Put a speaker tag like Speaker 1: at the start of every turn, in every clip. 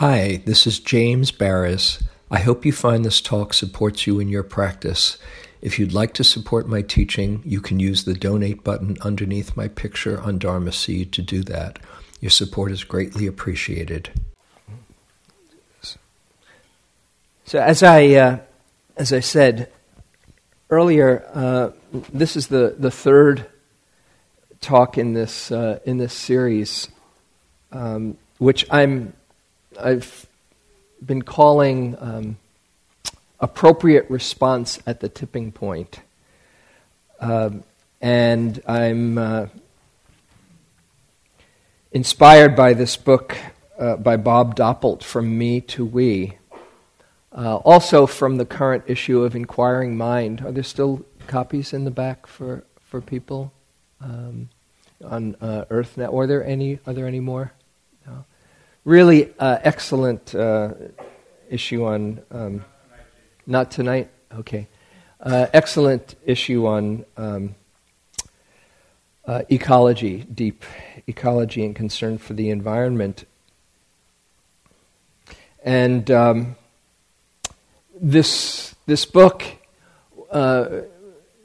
Speaker 1: Hi, this is James Baraz. I hope you find this talk supports you in your practice. If you'd like to support my teaching, you can use the donate button underneath my picture on Dharma Seed to do that. Your support is greatly appreciated.
Speaker 2: So, as I, uh, as I said earlier, uh, this is the, the third talk in this, uh, in this series, um, which I'm I've been calling um, appropriate response at the tipping point. Um, and I'm uh, inspired by this book uh, by Bob Doppelt, From Me to We. Uh, also from the current issue of Inquiring Mind. Are there still copies in the back for, for people um, on uh, EarthNet? Are there any? Are there any more? Really uh, excellent uh, issue on. Um, not tonight? Okay. Uh, excellent issue on um, uh, ecology, deep ecology and concern for the environment. And um, this, this book uh,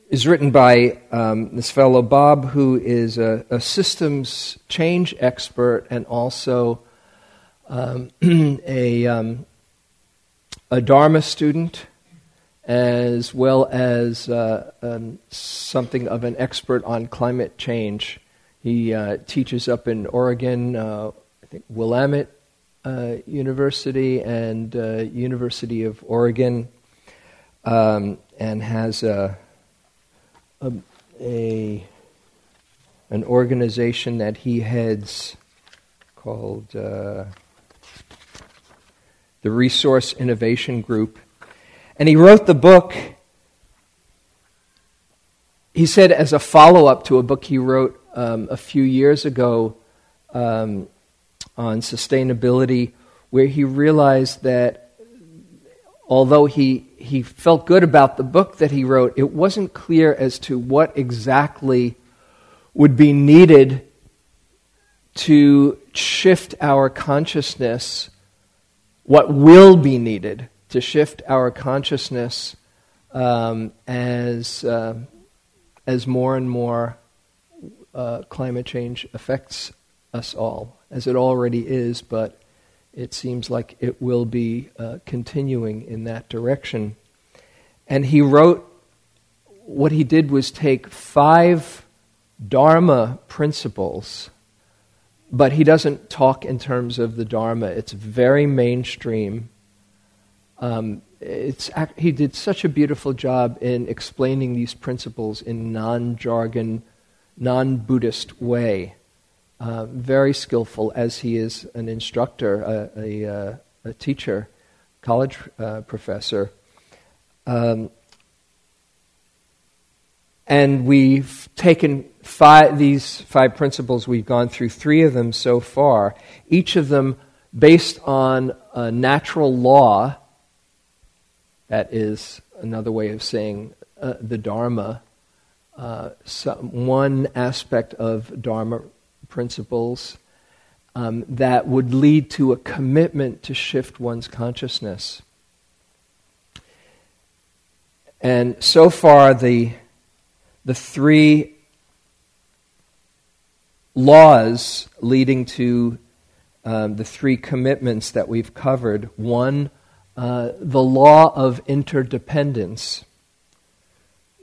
Speaker 2: is written by um, this fellow Bob, who is a, a systems change expert and also um, a, um, a Dharma student, as well as uh, um, something of an expert on climate change. He uh, teaches up in Oregon, uh, I think Willamette uh, University and uh, University of Oregon, um, and has a, a, a, an organization that he heads called uh, the Resource Innovation Group. And he wrote the book, he said, as a follow up to a book he wrote um, a few years ago um, on sustainability, where he realized that although he, he felt good about the book that he wrote, it wasn't clear as to what exactly would be needed to shift our consciousness what will be needed to shift our consciousness um, as, uh, as more and more uh, climate change affects us all, as it already is, but it seems like it will be uh, continuing in that direction. And he wrote, what he did was take five Dharma principles but he doesn't talk in terms of the Dharma. It's very mainstream. Um, it's, he did such a beautiful job in explaining these principles in non jargon, non Buddhist way. Uh, very skillful as he is an instructor, a, a, uh, a teacher, college uh, professor. Um, and we've taken five, these five principles, we've gone through three of them so far, each of them based on a natural law. That is another way of saying uh, the Dharma. Uh, some, one aspect of Dharma principles um, that would lead to a commitment to shift one's consciousness. And so far, the, the three laws leading to um, the three commitments that we've covered. One, uh, the law of interdependence,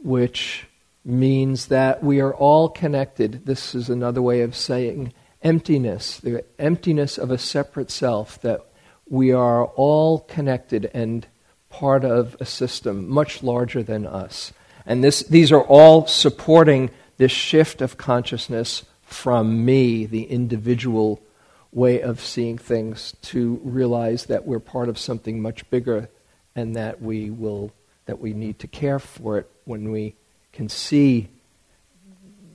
Speaker 2: which means that we are all connected. This is another way of saying emptiness, the emptiness of a separate self, that we are all connected and part of a system much larger than us. And this, these are all supporting this shift of consciousness from me, the individual way of seeing things, to realize that we're part of something much bigger and that we will that we need to care for it when we can see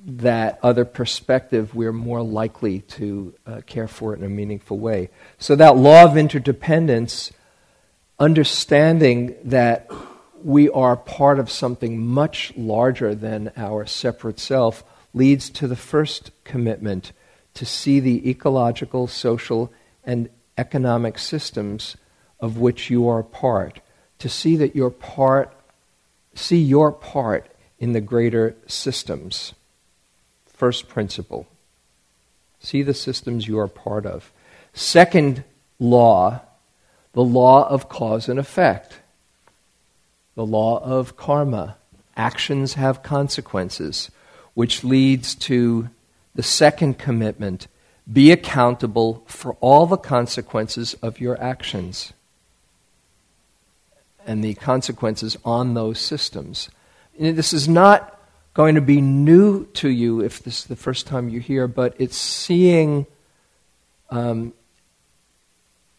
Speaker 2: that other perspective, we're more likely to uh, care for it in a meaningful way. So, that law of interdependence, understanding that we are part of something much larger than our separate self, leads to the first commitment to see the ecological, social, and economic systems of which you are part, to see that you're part, see your part in the greater systems. First principle. See the systems you are part of. Second law, the law of cause and effect, the law of karma. Actions have consequences, which leads to the second commitment be accountable for all the consequences of your actions and the consequences on those systems. And this is not going to be new to you if this is the first time you're here, but it's seeing um,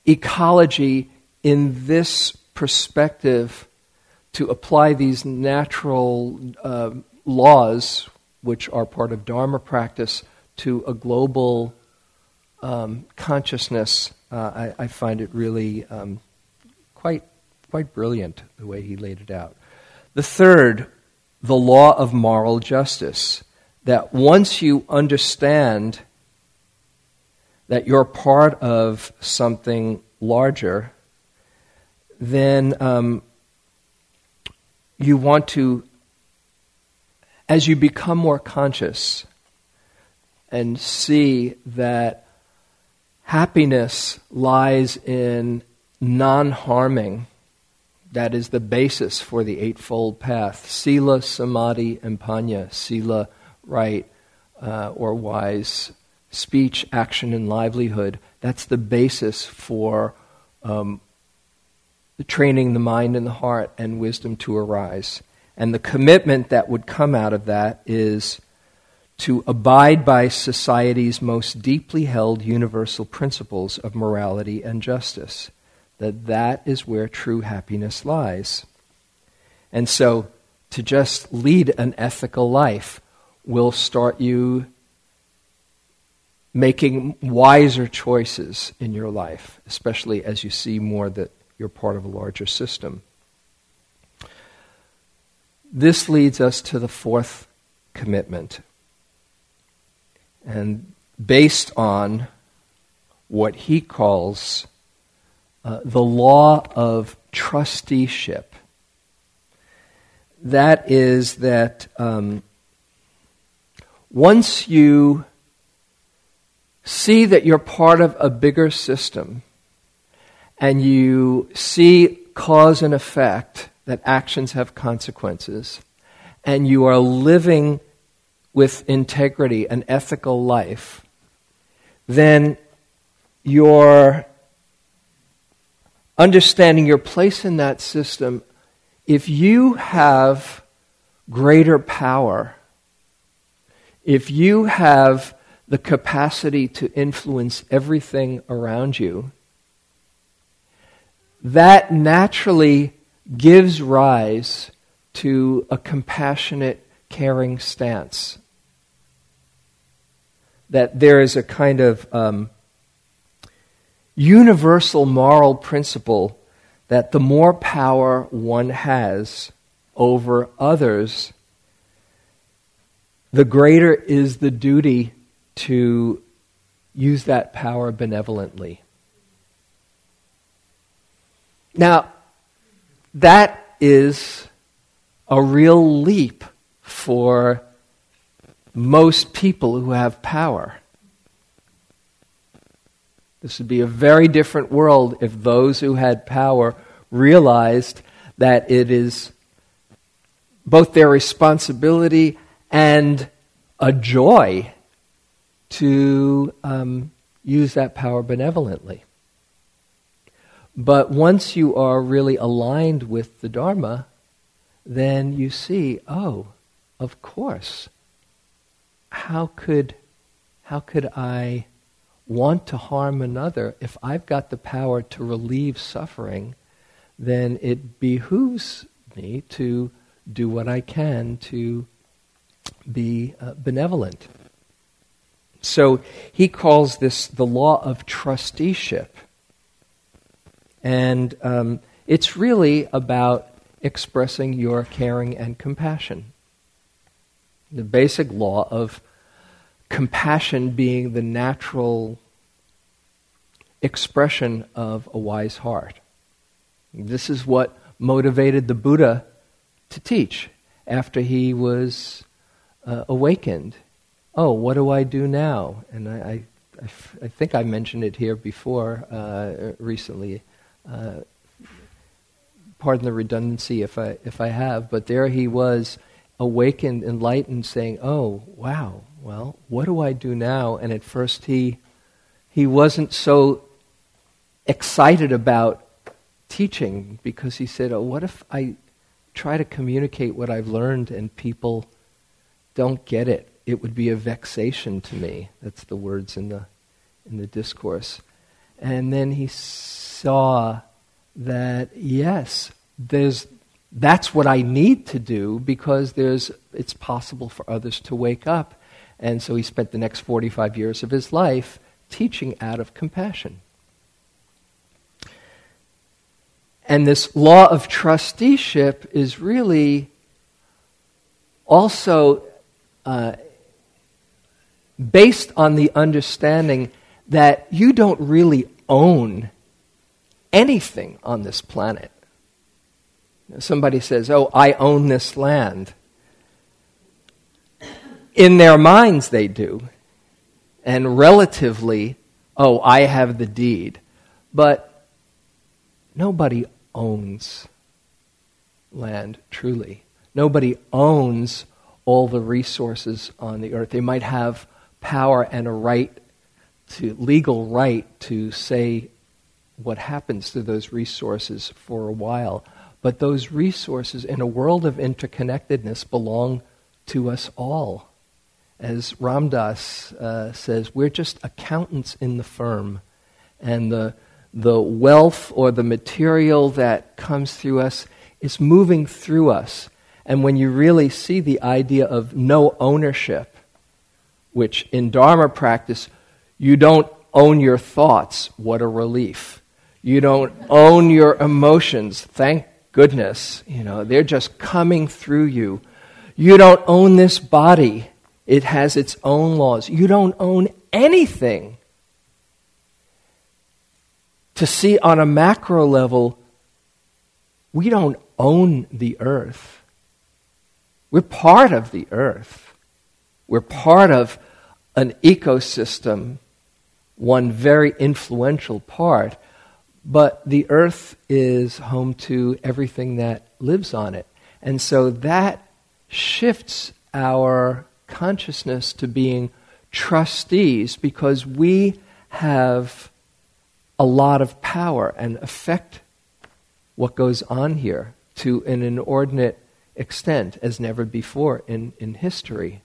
Speaker 2: ecology in this perspective to apply these natural uh, laws, which are part of Dharma practice, to a global um, consciousness. Uh, I, I, find it really um, quite quite brilliant the way he laid it out. The third, the law of moral justice. That once you understand that you're part of something larger, then um, you want to, as you become more conscious and see that happiness lies in non harming that is the basis for the Eightfold Path. Sila, Samadhi, and Panya. Sila, right uh, or wise speech, action, and livelihood. That's the basis for um, training the mind and the heart and wisdom to arise. And the commitment that would come out of that is to abide by society's most deeply held universal principles of morality and justice that that is where true happiness lies. And so to just lead an ethical life will start you making wiser choices in your life, especially as you see more that you're part of a larger system. This leads us to the fourth commitment. And based on what he calls uh, the law of trusteeship. That is that um, once you see that you're part of a bigger system and you see cause and effect, that actions have consequences, and you are living with integrity, an ethical life, then your understanding your place in that system, if you have greater power, if you have the capacity to influence everything around you, that naturally gives rise to a compassionate, caring stance. That there is a kind of um, universal moral principle that the more power one has over others, the greater is the duty to use that power benevolently. Now, that is a real leap for most people who have power. This would be a very different world if those who had power realized that it is both their responsibility and a joy to um, use that power benevolently. But once you are really aligned with the Dharma, then you see, oh, of course. How could, how could I want to harm another, if I've got the power to relieve suffering, then it behooves me to do what I can to be uh, benevolent. So he calls this the law of trusteeship. And um, it's really about expressing your caring and compassion. The basic law of compassion being the natural expression of a wise heart. This is what motivated the Buddha to teach after he was uh, awakened. Oh, what do I do now? And I, I, I, f- I think I mentioned it here before uh, recently. Uh, pardon the redundancy if I, if I have, but there he was awakened, enlightened, saying, Oh, wow, well, what do I do now? And at first he, he wasn't so excited about teaching because he said, Oh, what if I try to communicate what I've learned and people don't get it? It would be a vexation to me. That's the words in the, in the discourse. And then he saw that, yes, there's, that's what I need to do because there's, it's possible for others to wake up. And so he spent the next 45 years of his life teaching out of compassion. And this law of trusteeship is really also uh, based on the understanding that you don't really own anything on this planet. Somebody says, Oh, I own this land. In their minds, they do. And relatively, oh, I have the deed. But nobody owns land truly. Nobody owns all the resources on the earth. They might have power and a right to legal right to say what happens to those resources for a while. But those resources in a world of interconnectedness belong to us all. As Ram Dass uh, says, we're just accountants in the firm. And the the wealth or the material that comes through us is moving through us. And when you really see the idea of no ownership, which in Dharma practice, you don't own your thoughts, what a relief. You don't own your emotions, thank goodness. You know, they're just coming through you. You don't own this body, it has its own laws. You don't own anything to see on a macro level, we don't own the earth. We're part of the earth. We're part of an ecosystem, one very influential part, but the earth is home to everything that lives on it. And so that shifts our consciousness to being trustees because we have a lot of power and affect what goes on here to an inordinate extent as never before in, in history.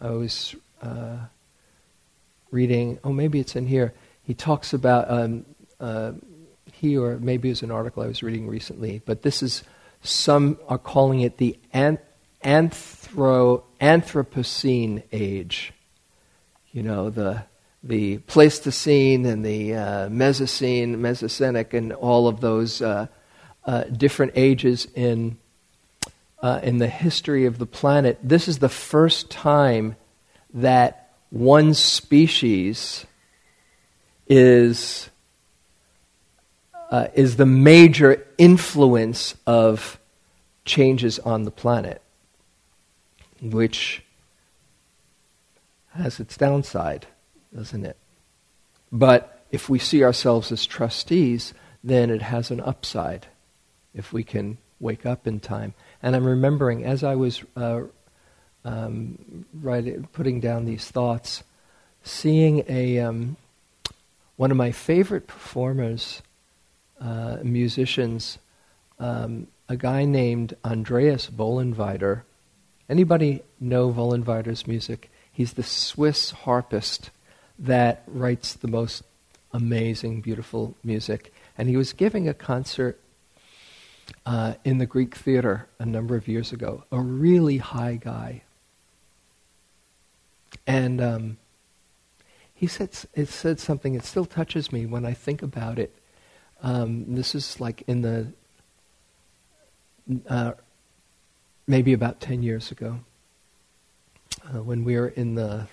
Speaker 2: I was uh, reading, oh, maybe it's in here. He talks about, um, uh, he or maybe it was an article I was reading recently, but this is, some are calling it the an- anthro- Anthropocene age. You know, the the Pleistocene and the uh, Mesocene, Mesozoic, and all of those uh, uh, different ages in, uh, in the history of the planet, this is the first time that one species is, uh, is the major influence of changes on the planet, which has its downside doesn't it? But if we see ourselves as trustees, then it has an upside if we can wake up in time. And I'm remembering as I was uh, um, writing, putting down these thoughts, seeing a um, one of my favorite performers, uh, musicians, um, a guy named Andreas Vollenweider. Anybody know Vollenweider's music? He's the Swiss harpist that writes the most amazing, beautiful music. And he was giving a concert uh, in the Greek theater a number of years ago, a really high guy. And um, he said, it said something, it still touches me when I think about it. Um, this is like in the, uh, maybe about 10 years ago, uh, when we were in the,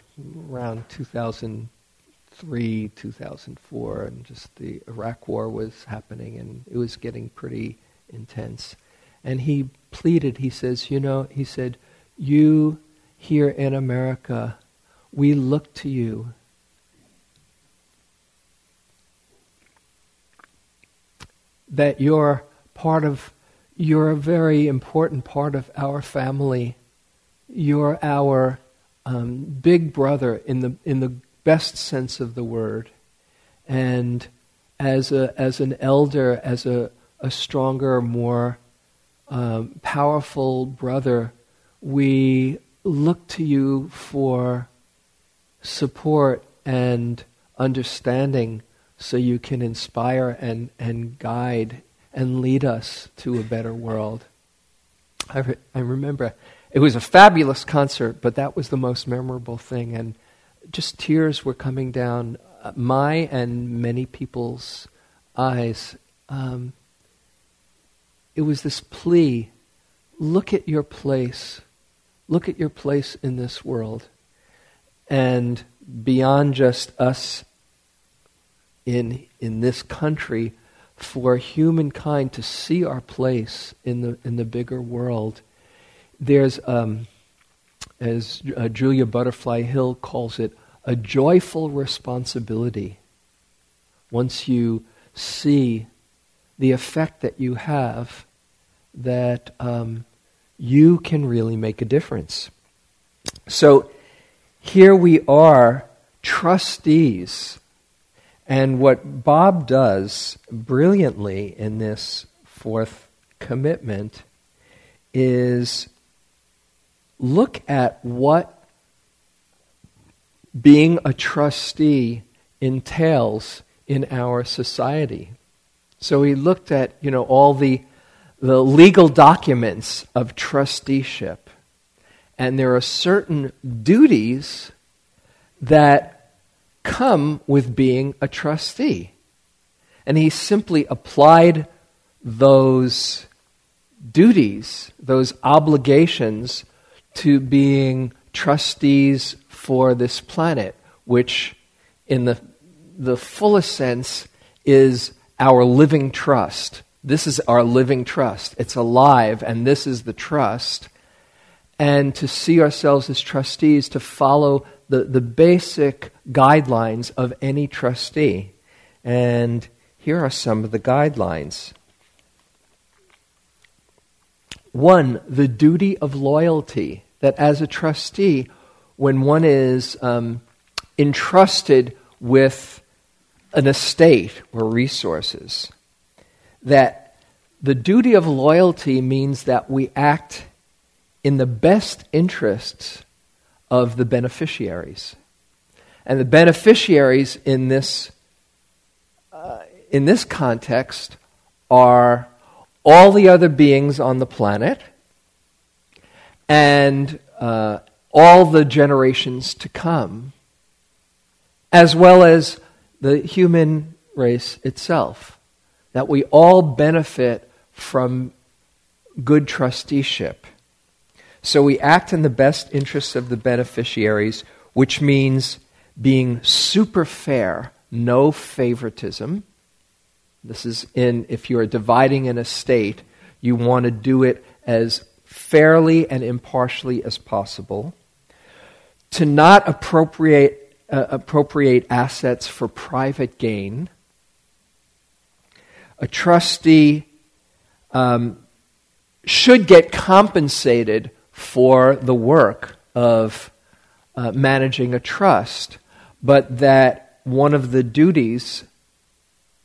Speaker 2: around 2003, 2004, and just the Iraq War was happening, and it was getting pretty intense. And he pleaded, he says, You know, he said, You here in America, we look to you. That you're part of, you're a very important part of our family. You're our um, big brother in the, in the best sense of the word. And as, a, as an elder, as a, a stronger, more um, powerful brother, we look to you for support and understanding so you can inspire and, and guide and lead us to a better world. I, re- I remember it was a fabulous concert, but that was the most memorable thing. And just tears were coming down my and many people's eyes. Um, it was this plea look at your place. Look at your place in this world. And beyond just us in, in this country, for humankind to see our place in the, in the bigger world, there's, um, as uh, Julia Butterfly Hill calls it, a joyful responsibility once you see the effect that you have that um, you can really make a difference. So here we are, trustees. And what Bob does brilliantly in this fourth commitment is look at what being a trustee entails in our society. So he looked at, you know, all the, the legal documents of trusteeship. And there are certain duties that come with being a trustee. And he simply applied those duties, those obligations to being trustees for this planet, which, in the, the fullest sense, is our living trust. This is our living trust. It's alive, and this is the trust. And to see ourselves as trustees, to follow the, the basic guidelines of any trustee. And here are some of the guidelines. One, the duty of loyalty, that as a trustee, when one is um, entrusted with an estate or resources, that the duty of loyalty means that we act in the best interests of the beneficiaries. And the beneficiaries in this, uh, in this context are all the other beings on the planet and uh, all the generations to come, as well as the human race itself. That we all benefit from good trusteeship. So we act in the best interests of the beneficiaries, which means being super fair, no favoritism this is in, if you are dividing an estate, you want to do it as fairly and impartially as possible. To not appropriate, uh, appropriate assets for private gain. A trustee um, should get compensated for the work of uh, managing a trust, but that one of the duties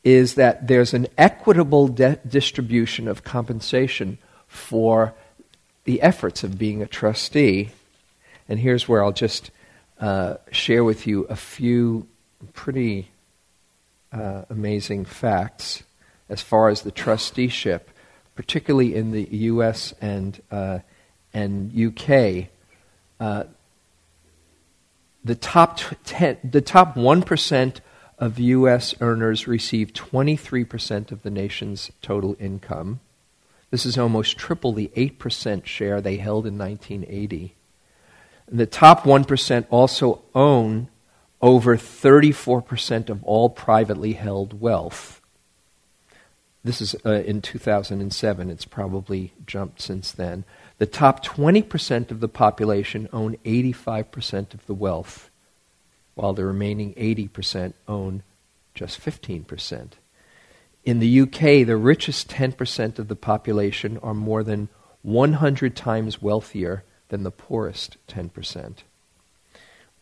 Speaker 2: is that there's an equitable de- distribution of compensation for the efforts of being a trustee. And here's where I'll just uh, share with you a few pretty uh, amazing facts as far as the trusteeship, particularly in the U.S. and uh, and UK. Uh, the top ten, the top one percent of U.S. earners receive 23% of the nation's total income. This is almost triple the 8% share they held in 1980. The top 1% also own over 34% of all privately held wealth. This is uh, in 2007. It's probably jumped since then. The top 20% of the population own 85% of the wealth, while the remaining 80% own just 15%. In the UK, the richest 10% of the population are more than 100 times wealthier than the poorest 10%.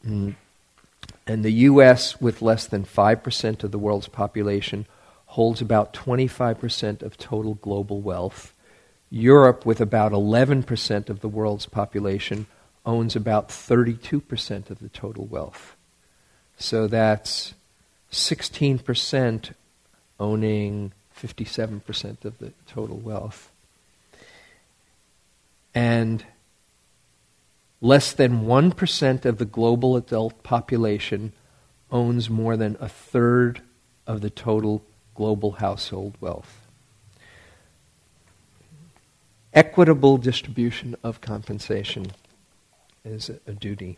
Speaker 2: Mm. And the US, with less than 5% of the world's population, holds about 25% of total global wealth. Europe, with about 11% of the world's population, owns about 32% of the total wealth. So that's 16% owning 57% of the total wealth. And less than 1% of the global adult population owns more than a third of the total global household wealth. Equitable distribution of compensation is a, duty.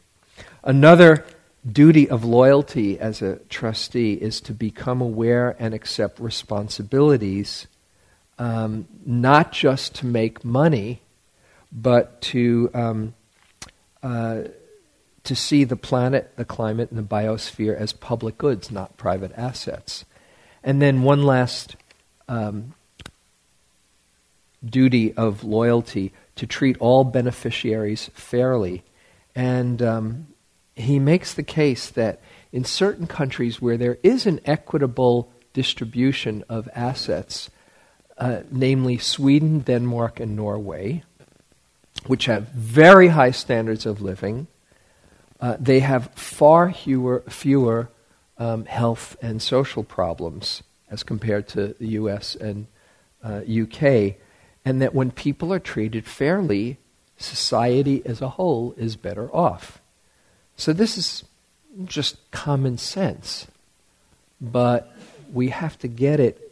Speaker 2: Another duty of loyalty as a trustee is to become aware and accept responsibilities, um, not just to make money, but to um, uh, to see the planet, the climate, and the biosphere as public goods, not private assets. And then one last um, duty of loyalty to treat all beneficiaries fairly. And um, he makes the case that in certain countries where there is an equitable distribution of assets, uh, namely Sweden, Denmark, and Norway, which have very high standards of living, uh, they have far fewer, fewer um, health and social problems as compared to the US and uh, UK, and that when people are treated fairly, society as a whole is better off. So this is just common sense, but we have to get it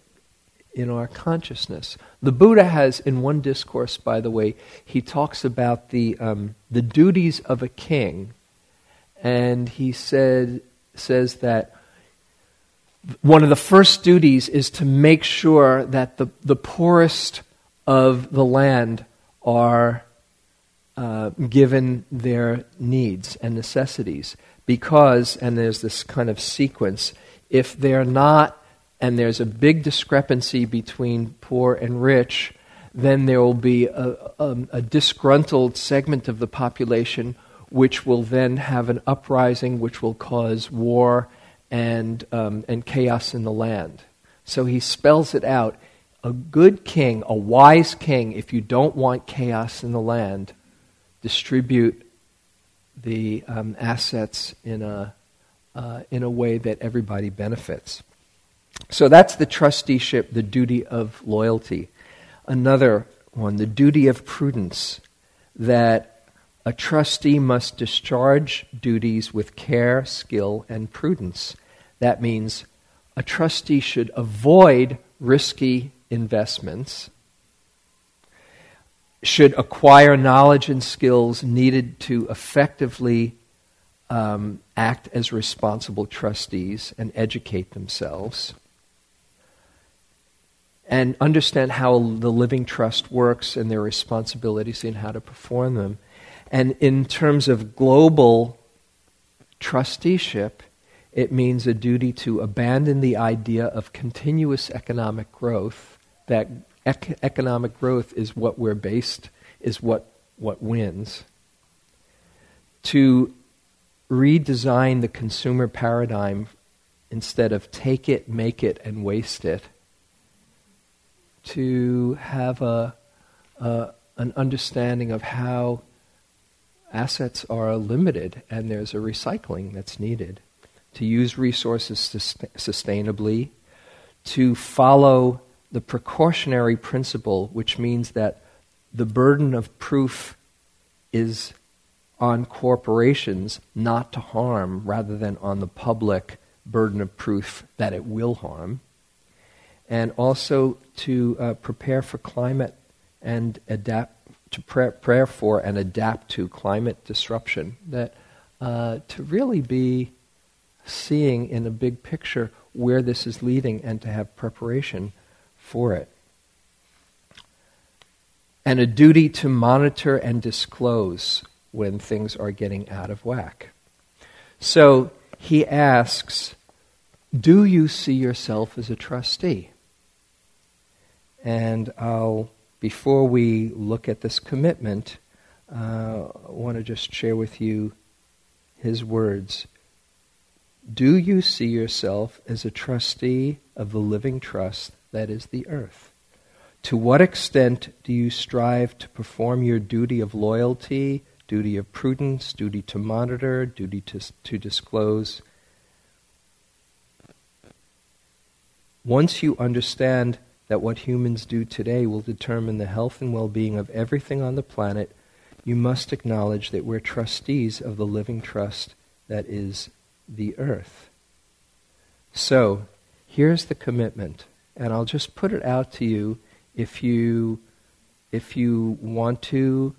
Speaker 2: in our consciousness. The Buddha has, in one discourse, by the way, he talks about the, um, the duties of a king, and he said, says that one of the first duties is to make sure that the, the poorest of the land are uh, given their needs and necessities. Because, and there's this kind of sequence, if they're not, and there's a big discrepancy between poor and rich, then there will be a, a, a disgruntled segment of the population which will then have an uprising which will cause war and, um, and chaos in the land. So he spells it out. A good king, a wise king, if you don't want chaos in the land, distribute the um, assets in a, uh, in a way that everybody benefits. So that's the trusteeship, the duty of loyalty. Another one, the duty of prudence, that a trustee must discharge duties with care, skill, and prudence. That means a trustee should avoid risky investments, should acquire knowledge and skills needed to effectively um, act as responsible trustees and educate themselves and understand how the living trust works and their responsibilities and how to perform them. And in terms of global trusteeship, it means a duty to abandon the idea of continuous economic growth, that ec- economic growth is what we're based, is what, what wins, to redesign the consumer paradigm instead of take it, make it, and waste it to have a, a, an understanding of how assets are limited and there's a recycling that's needed. To use resources sustainably, to follow the precautionary principle, which means that the burden of proof is on corporations not to harm rather than on the public burden of proof that it will harm and also to uh, prepare for climate and adapt to prepare for and adapt to climate disruption. That uh, to really be seeing in a big picture where this is leading and to have preparation for it. And a duty to monitor and disclose when things are getting out of whack. So he asks, Do you see yourself as a trustee? And I'll, before we look at this commitment, uh, I want to just share with you his words. Do you see yourself as a trustee of the living trust that is the earth? To what extent do you strive to perform your duty of loyalty, duty of prudence, duty to monitor, duty to, to disclose? Once you understand that what humans do today will determine the health and well being of everything on the planet, you must acknowledge that we're trustees of the living trust that is the earth. So, here's the commitment, and I'll just put it out to you if you if you want to.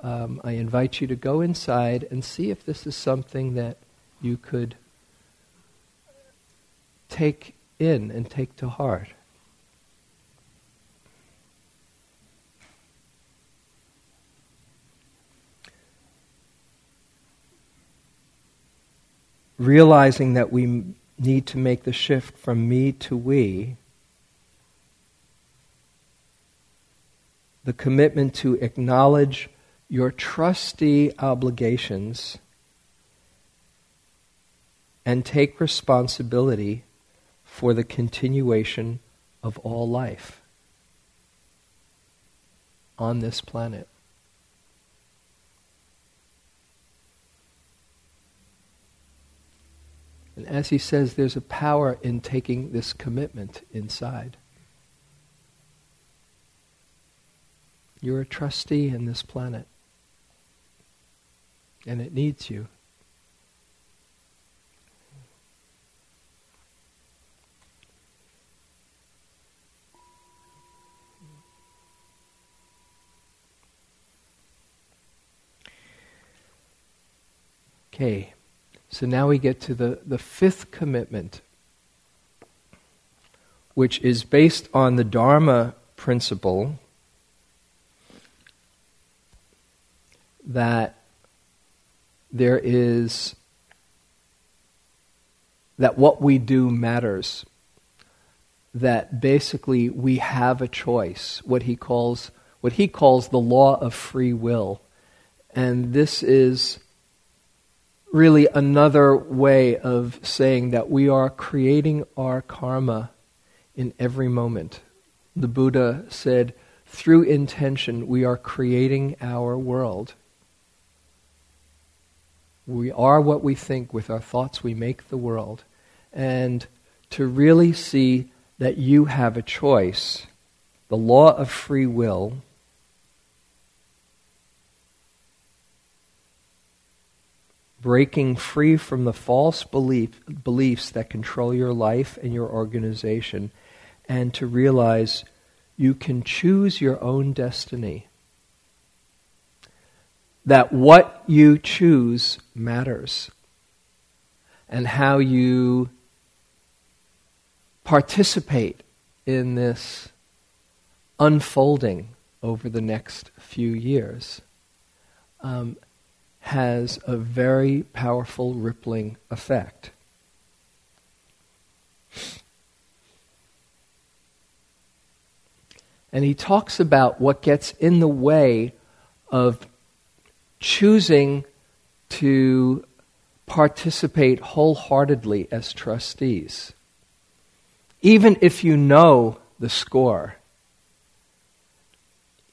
Speaker 2: Um, I invite you to go inside and see if this is something that you could take in and take to heart. realizing that we need to make the shift from me to we, the commitment to acknowledge your trustee obligations and take responsibility for the continuation of all life on this planet. And as he says, there's a power in taking this commitment inside. You're a trustee in this planet, and it needs you. Okay. So now we get to the, the fifth commitment, which is based on the Dharma principle that there is that what we do matters that basically we have a choice what he calls what he calls the law of free will and this is really another way of saying that we are creating our karma in every moment. The Buddha said, through intention, we are creating our world. We are what we think. With our thoughts, we make the world. And to really see that you have a choice, the law of free will, breaking free from the false belief, beliefs that control your life and your organization, and to realize you can choose your own destiny. That what you choose matters, and how you participate in this unfolding over the next few years. Um, has a very powerful rippling effect. And he talks about what gets in the way of choosing to participate wholeheartedly as trustees. Even if you know the score,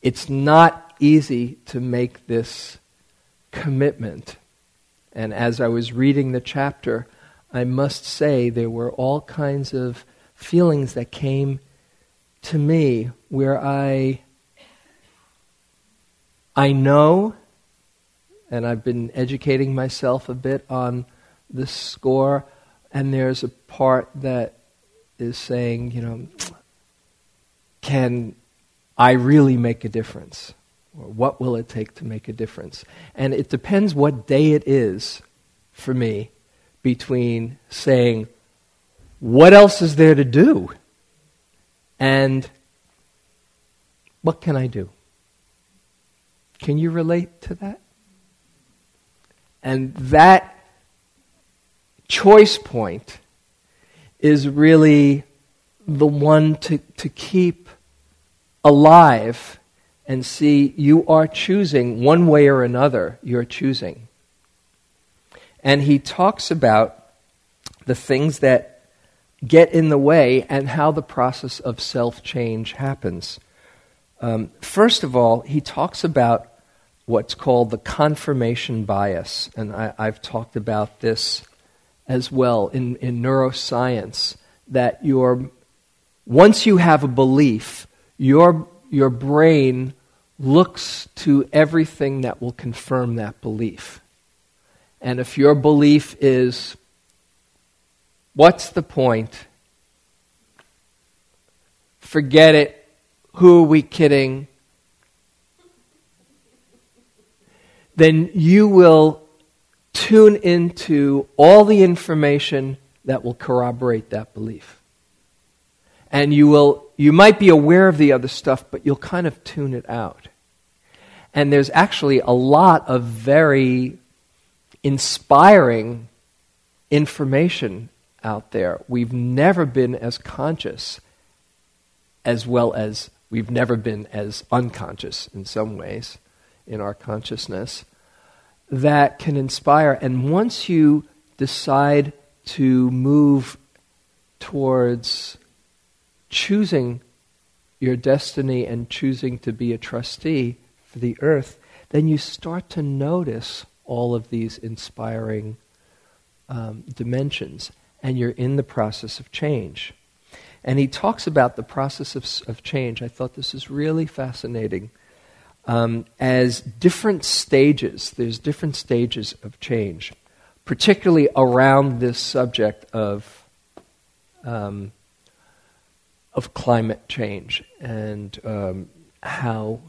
Speaker 2: it's not easy to make this commitment. And as I was reading the chapter, I must say there were all kinds of feelings that came to me where I I know and I've been educating myself a bit on this score and there's a part that is saying, you know, can I really make a difference? Or what will it take to make a difference? And it depends what day it is for me, between saying, what else is there to do? And what can I do? Can you relate to that? And that choice point is really the one to, to keep alive and see you are choosing one way or another, you're choosing. And he talks about the things that get in the way and how the process of self change happens. Um, first of all, he talks about what's called the confirmation bias. And I, have talked about this as well in, in neuroscience that your, once you have a belief, your, your brain looks to everything that will confirm that belief. And if your belief is, what's the point? Forget it. Who are we kidding? Then you will tune into all the information that will corroborate that belief. And you will you might be aware of the other stuff, but you'll kind of tune it out. And there's actually a lot of very inspiring information out there. We've never been as conscious as well as we've never been as unconscious in some ways in our consciousness that can inspire. And once you decide to move towards choosing your destiny and choosing to be a trustee for the earth, then you start to notice all of these inspiring um, dimensions, and you're in the process of change. And he talks about the process of, of change. I thought this is really fascinating um, as different stages. There's different stages of change, particularly around this subject of um, of climate change and um, how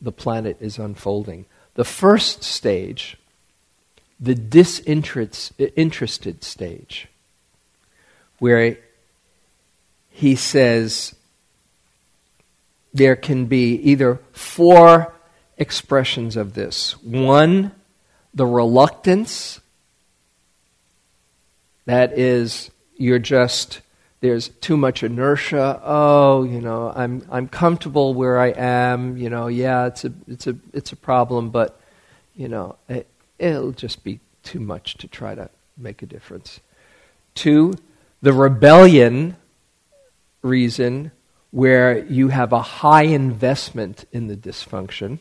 Speaker 2: the planet is unfolding. The first stage, the disinterested stage, where he says, there can be either four expressions of this. One, the reluctance. That is, you're just, there's too much inertia. Oh, you know, I'm, I'm comfortable where I am. You know, yeah, it's a, it's a, it's a problem, but, you know, it, it'll just be too much to try to make a difference. Two, the rebellion reason where you have a high investment in the dysfunction.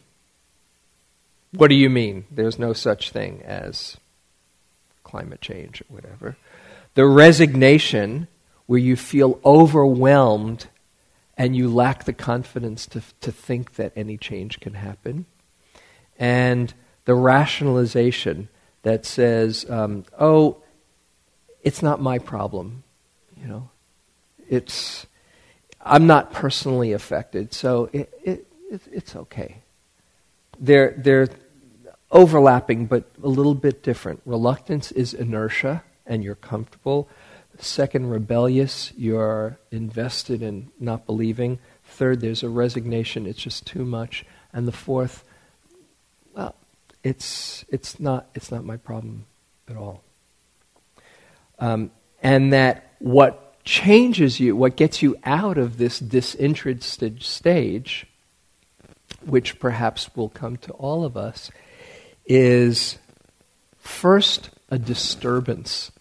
Speaker 2: What do you mean? There's no such thing as climate change or whatever. The resignation, where you feel overwhelmed and you lack the confidence to, to think that any change can happen. And the rationalization that says, um, oh, it's not my problem. You know, it's I'm not personally affected, so it, it, it, it's okay. They're, they're overlapping, but a little bit different. Reluctance is inertia, and you're comfortable. Second, rebellious, you're invested in not believing. Third, there's a resignation, it's just too much. And the fourth, well, it's, it's, not, it's not my problem at all. Um, and that what changes you, what gets you out of this disinterested stage, which perhaps will come to all of us, is first a disturbance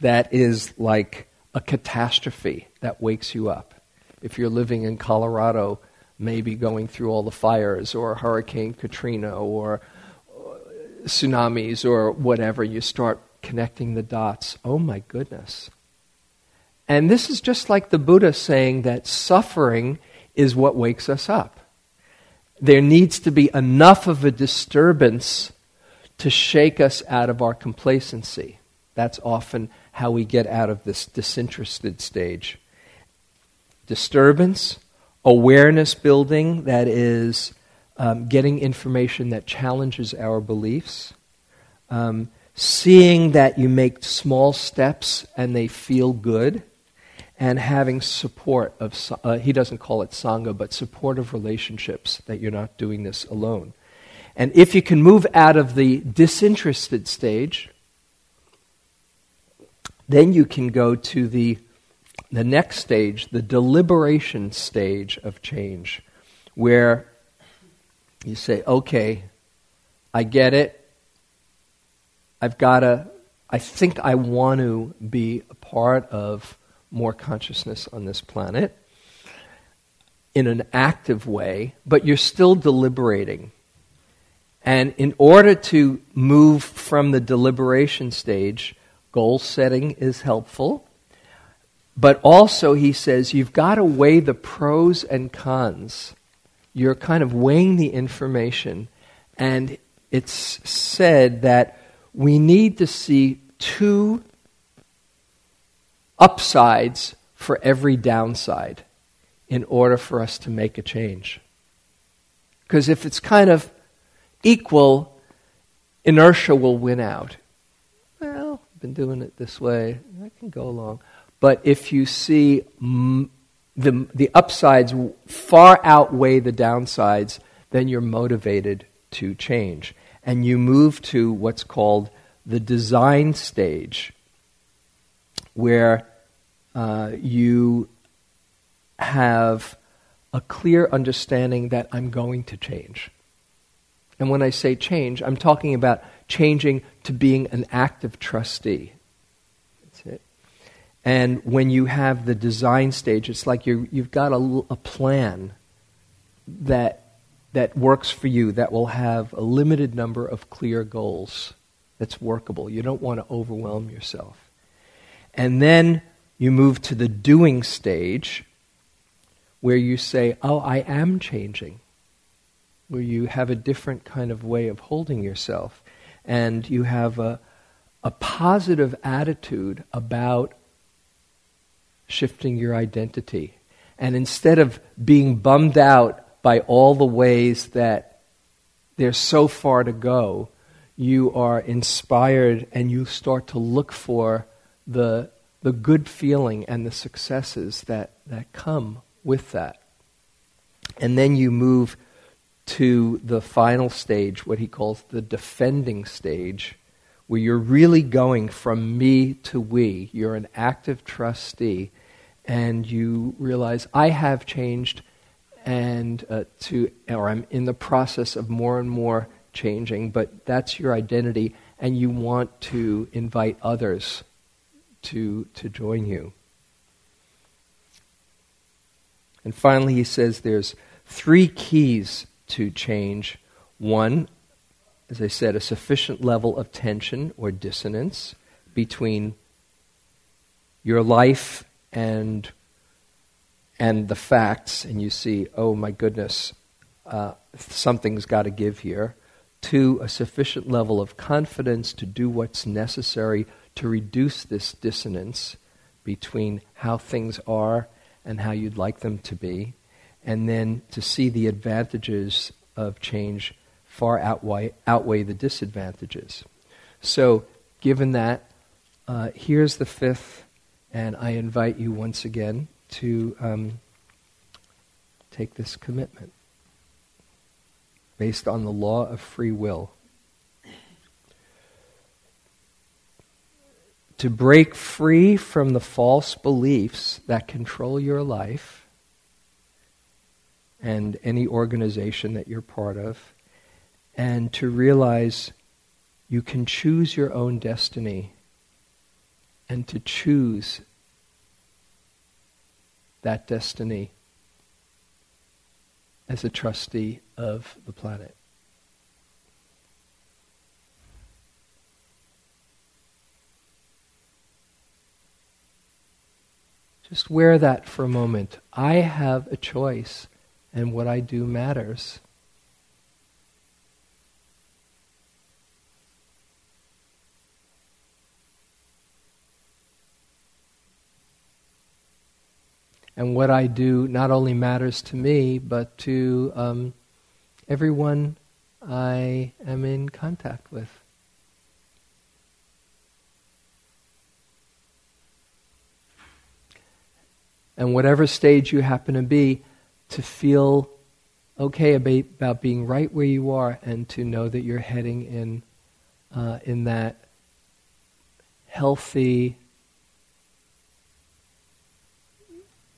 Speaker 2: that is like a catastrophe that wakes you up. If you're living in Colorado, maybe going through all the fires, or Hurricane Katrina, or tsunamis, or whatever, you start connecting the dots. Oh my goodness and this is just like the Buddha saying that suffering is what wakes us up. There needs to be enough of a disturbance to shake us out of our complacency. That's often how we get out of this disinterested stage. Disturbance, awareness building, that is, um, getting information that challenges our beliefs. Um, seeing that you make small steps and they feel good, and having support of, uh, he doesn't call it Sangha, but supportive relationships that you're not doing this alone. And if you can move out of the disinterested stage, then you can go to the, the next stage, the deliberation stage of change, where you say, okay, I get it. I've got to, I think I want to be a part of more consciousness on this planet in an active way, but you're still deliberating. And in order to move from the deliberation stage, goal setting is helpful. But also, he says, you've got to weigh the pros and cons. You're kind of weighing the information. And it's said that we need to see two upsides for every downside in order for us to make a change. Because if it's kind of equal, inertia will win out. Well, I've been doing it this way, I can go along. But if you see m- the, the upsides far outweigh the downsides, then you're motivated to change. And you move to what's called the design stage, where uh, you have a clear understanding that I'm going to change. And when I say change, I'm talking about changing to being an active trustee. That's it. And when you have the design stage, it's like you have got a, a plan that, that works for you, that will have a limited number of clear goals that's workable. You don't want to overwhelm yourself. And then you move to the doing stage where you say, Oh, I am changing. Where you have a different kind of way of holding yourself. And you have a, a positive attitude about shifting your identity. And instead of being bummed out by all the ways that there's so far to go, you are inspired and you start to look for the the good feeling and the successes that, that come with that. And then you move to the final stage, what he calls the defending stage, where you're really going from me to we. You're an active trustee, and you realize, I have changed, and uh, to, or I'm in the process of more and more changing, but that's your identity, and you want to invite others to, to join you. And finally, he says there's three keys to change. One, as I said, a sufficient level of tension or dissonance between your life and and the facts, and you see, oh my goodness, uh, something's got to give here. Two, a sufficient level of confidence to do what's necessary to reduce this dissonance between how things are and how you'd like them to be, and then to see the advantages of change far outweigh, outweigh the disadvantages. So, given that, uh, here's the fifth, and I invite you once again to um, take this commitment based on the law of free will. To break free from the false beliefs that control your life and any organization that you're part of, and to realize you can choose your own destiny and to choose that destiny as a trustee of the planet. Just wear that for a moment. I have a choice, and what I do matters. And what I do not only matters to me, but to um, everyone I am in contact with. And whatever stage you happen to be, to feel okay about, being right where you are and to know that you're heading in, uh, in that healthy,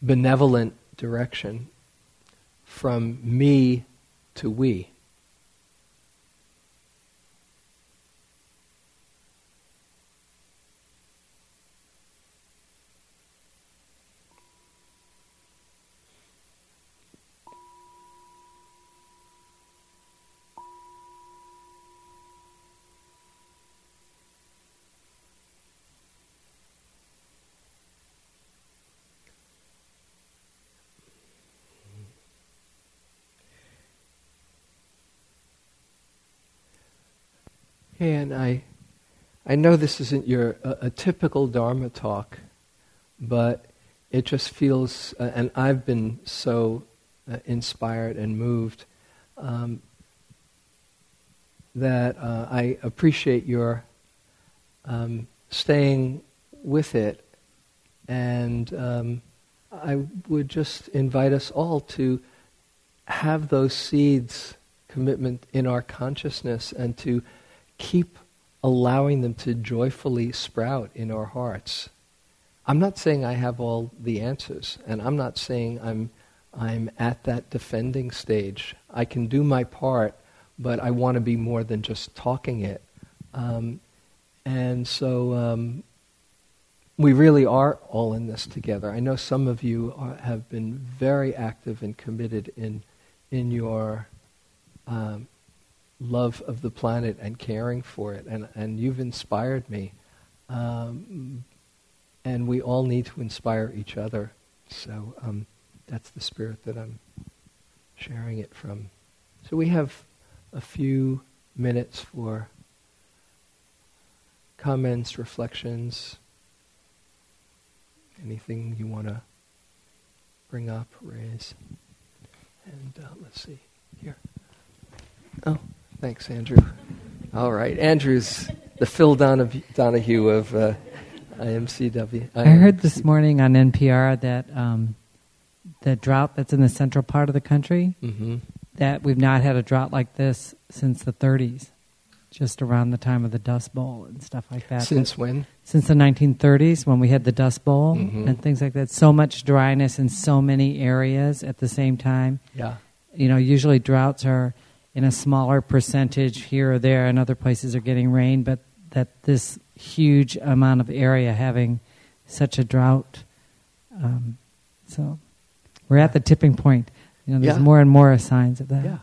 Speaker 2: benevolent direction from me to we. And I, I know this isn't your a, a typical Dharma talk, but it just feels, uh, and I've been so uh, inspired and moved um, that uh, I appreciate your um, staying with it, and um, I would just invite us all to have those seeds commitment in our consciousness and to keep allowing them to joyfully sprout in our hearts. I'm not saying I have all the answers, and I'm not saying I'm, I'm at that defending stage. I can do my part, but I want to be more than just talking it. Um, and so um, we really are all in this together. I know some of you are, have been very active and committed in, in your um, love of the planet and caring for it. And, and you've inspired me. Um, and we all need to inspire each other. So um, that's the spirit that I'm sharing it from. So we have a few minutes for comments, reflections, anything you want to bring up, raise. And uh, let's see, here. Oh. Thanks, Andrew. All right. Andrew's the Phil Donahue of uh, IMCW.
Speaker 3: I heard this morning on NPR that um, the drought that's in the central part of the country, mm-hmm. that we've not had a drought like this since the 30s, just around the time of the Dust Bowl and stuff like that.
Speaker 2: Since when?
Speaker 3: Since the 1930s, when we had the Dust Bowl mm-hmm. and things like that. So much dryness in so many areas at the same time.
Speaker 2: Yeah.
Speaker 3: You know, usually droughts are in a smaller percentage here or there, and other places are getting rain, but that this huge amount of area having such a drought. Um, so we're at the tipping point. You know, there's yeah. more and more signs of that.
Speaker 2: Yeah.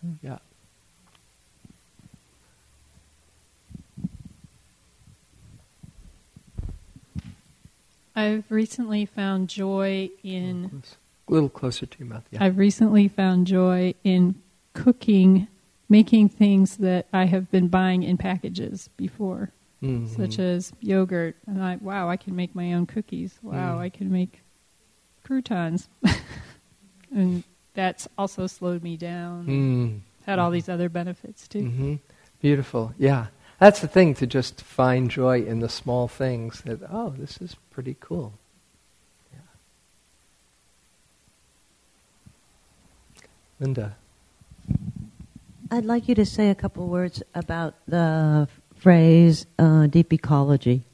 Speaker 2: So. Yeah.
Speaker 4: I've recently found joy in.
Speaker 2: A little closer to your mouth. Yeah.
Speaker 4: I've recently found joy in cooking, making things that I have been buying in packages before, mm-hmm. such as yogurt. And I, wow, I can make my own cookies. Wow, mm. I can make croutons. and that's also slowed me down. Mm. Had all these other benefits too.
Speaker 2: Mm-hmm. Beautiful. Yeah. That's the thing to just find joy in the small things that, oh, this is pretty cool. Yeah. Linda.
Speaker 5: I'd like you to say a couple words about the phrase uh, deep ecology.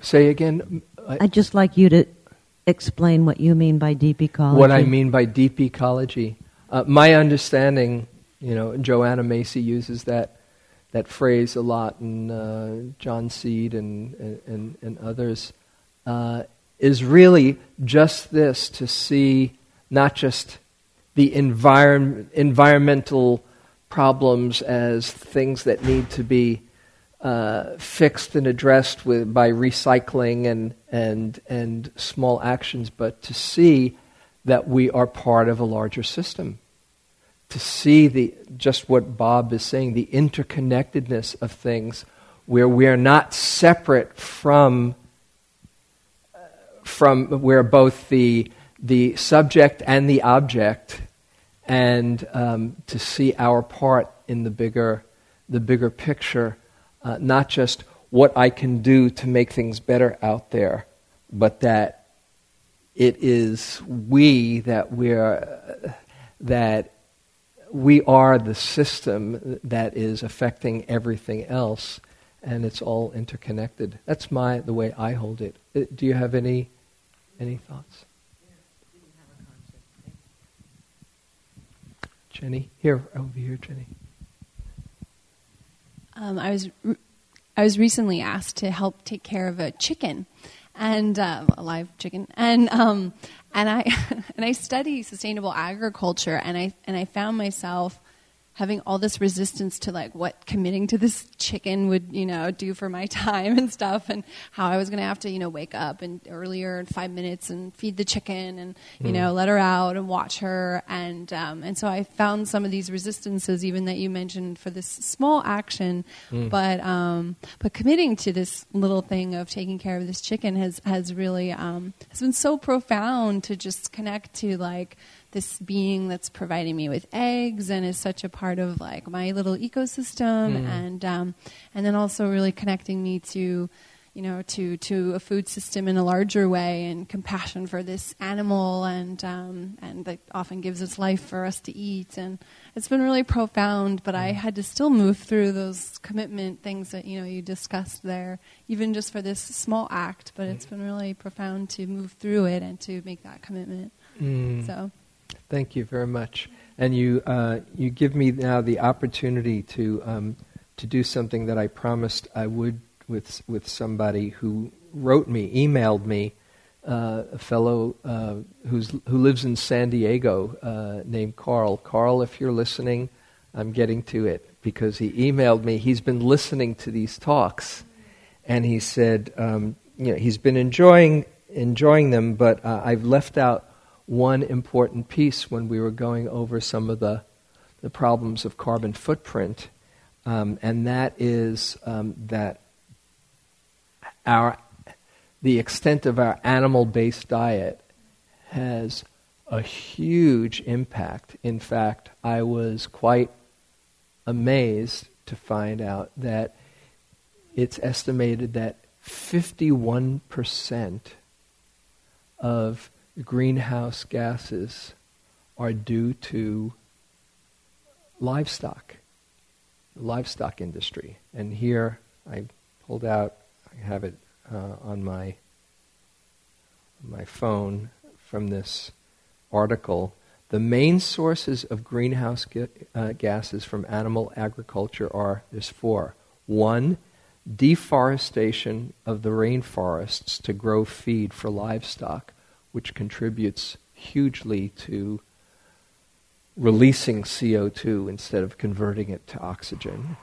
Speaker 2: Say again.
Speaker 5: I, I'd just like you to explain what you mean by deep ecology.
Speaker 2: What I mean by deep ecology. Uh, my understanding, you know, Joanna Macy uses that that phrase a lot, and uh, John Seed and and, and others, uh, is really just this to see not just the environ- environmental problems as things that need to be uh, fixed and addressed with, by recycling and, and, and small actions, but to see that we are part of a larger system. To see the, just what Bob is saying, the interconnectedness of things where we're not separate from, from where both the the subject and the object, and um, to see our part in the bigger, the bigger picture, uh, not just what I can do to make things better out there, but that it is we that we're that we are the system that is affecting everything else, and it's all interconnected. That's my the way I hold it. Uh, do you have any any thoughts? Jenny, here over here, Jenny.
Speaker 6: Um, I was re- I was recently asked to help take care of a chicken, and uh, a live chicken, and um, and I and I study sustainable agriculture, and I and I found myself having all this resistance to like what committing to this chicken would you know do for my time and stuff and how i was going to have to you know wake up and earlier in five minutes and feed the chicken and you mm. know let her out and watch her and um, and so i found some of these resistances even that you mentioned for this small action mm. but um, but committing to this little thing of taking care of this chicken has has really um, has been so profound to just connect to like this being that's providing me with eggs and is such a part of like my little ecosystem mm. and um, and then also really connecting me to you know to to a food system in a larger way and compassion for this animal and um, and that often gives its life for us to eat and it's been really profound but I mm. had to still move through those commitment things that you know you discussed there even just for this small act but it's been really profound to move through it and to make that commitment mm. so
Speaker 2: Thank you very much. And you, uh, you give me now the opportunity to, um, to do something that I promised I would with, with somebody who wrote me, emailed me, uh, a fellow uh, who's, who lives in San Diego uh, named Carl. Carl, if you're listening, I'm getting to it because he emailed me. He's been listening to these talks, and he said, um, you know, he's been enjoying enjoying them, but uh, I've left out one important piece when we were going over some of the, the problems of carbon footprint, um, and that is um, that our, the extent of our animal based diet has a huge impact. In fact, I was quite amazed to find out that it's estimated that 51% of greenhouse gases are due to livestock, the livestock industry. And here I pulled out, I have it uh, on my my phone from this article. The main sources of greenhouse ga- uh, gases from animal agriculture are there's four. One, deforestation of the rainforests to grow feed for livestock which contributes hugely to releasing CO2 instead of converting it to oxygen.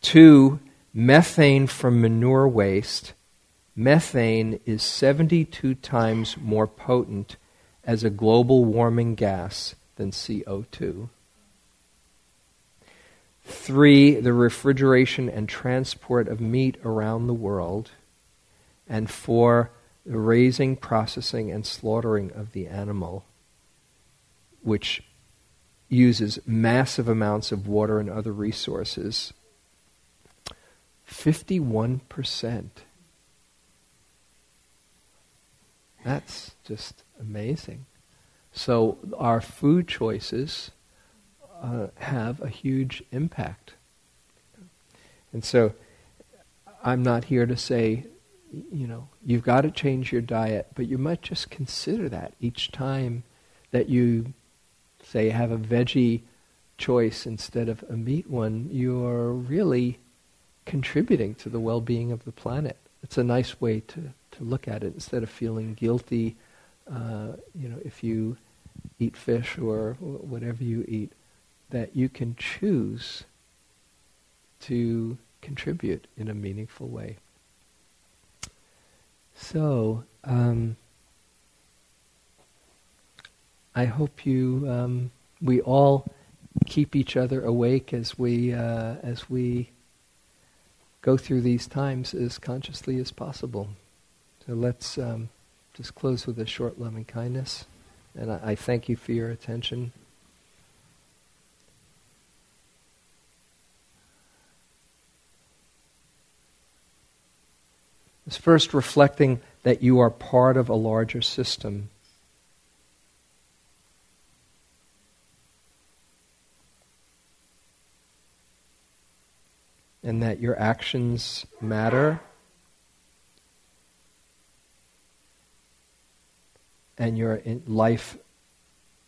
Speaker 2: Two, methane from manure waste. Methane is 72 times more potent as a global warming gas than CO2. Three, the refrigeration and transport of meat around the world. And four, raising, processing, and slaughtering of the animal, which uses massive amounts of water and other resources. 51%. That's just amazing. So, our food choices uh, have a huge impact. And so, I'm not here to say you know, you've got to change your diet, but you might just consider that each time that you, say, have a veggie choice instead of a meat one, you're really contributing to the well-being of the planet. It's a nice way to, to look at it instead of feeling guilty, uh, you know, if you eat fish or whatever you eat, that you can choose to contribute in a meaningful way. So, um, I hope you, um, we all keep each other awake as we, uh, as we go through these times as consciously as possible. So let's um, just close with a short loving kindness. And I, I thank you for your attention. First reflecting that you are part of a larger system. And that your actions matter. And your life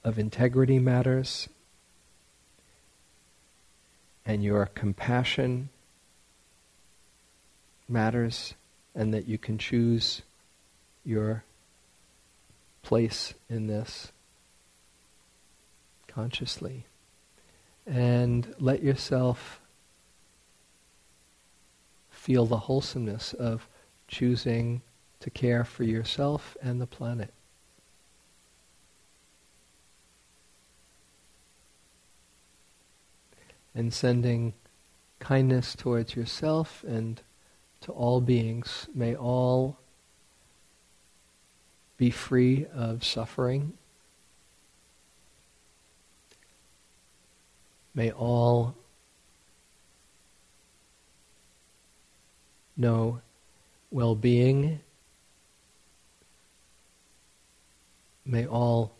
Speaker 2: of integrity matters. And your compassion matters. And that you can choose your place in this consciously. And let yourself feel the wholesomeness of choosing to care for yourself and the planet. And sending kindness towards yourself and to all beings. May all be free of suffering. May all know well being. May all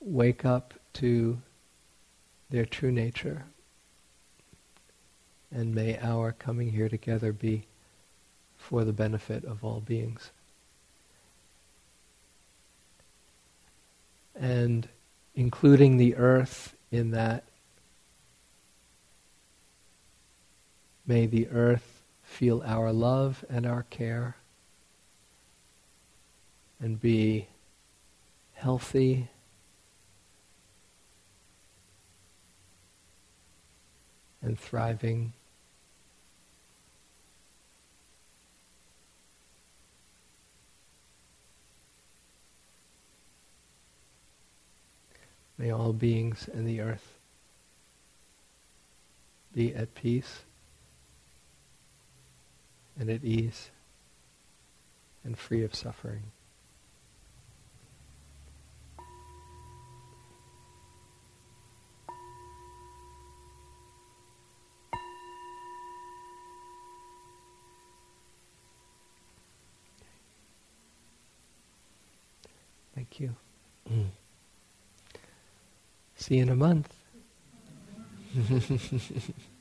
Speaker 2: wake up to their true nature. And may our coming here together be for the benefit of all beings. and including the earth in that. May the earth feel our love and our care and be healthy and thriving. May all beings in the earth be at peace and at ease and free of suffering. Thank you. Mm. See you in a month.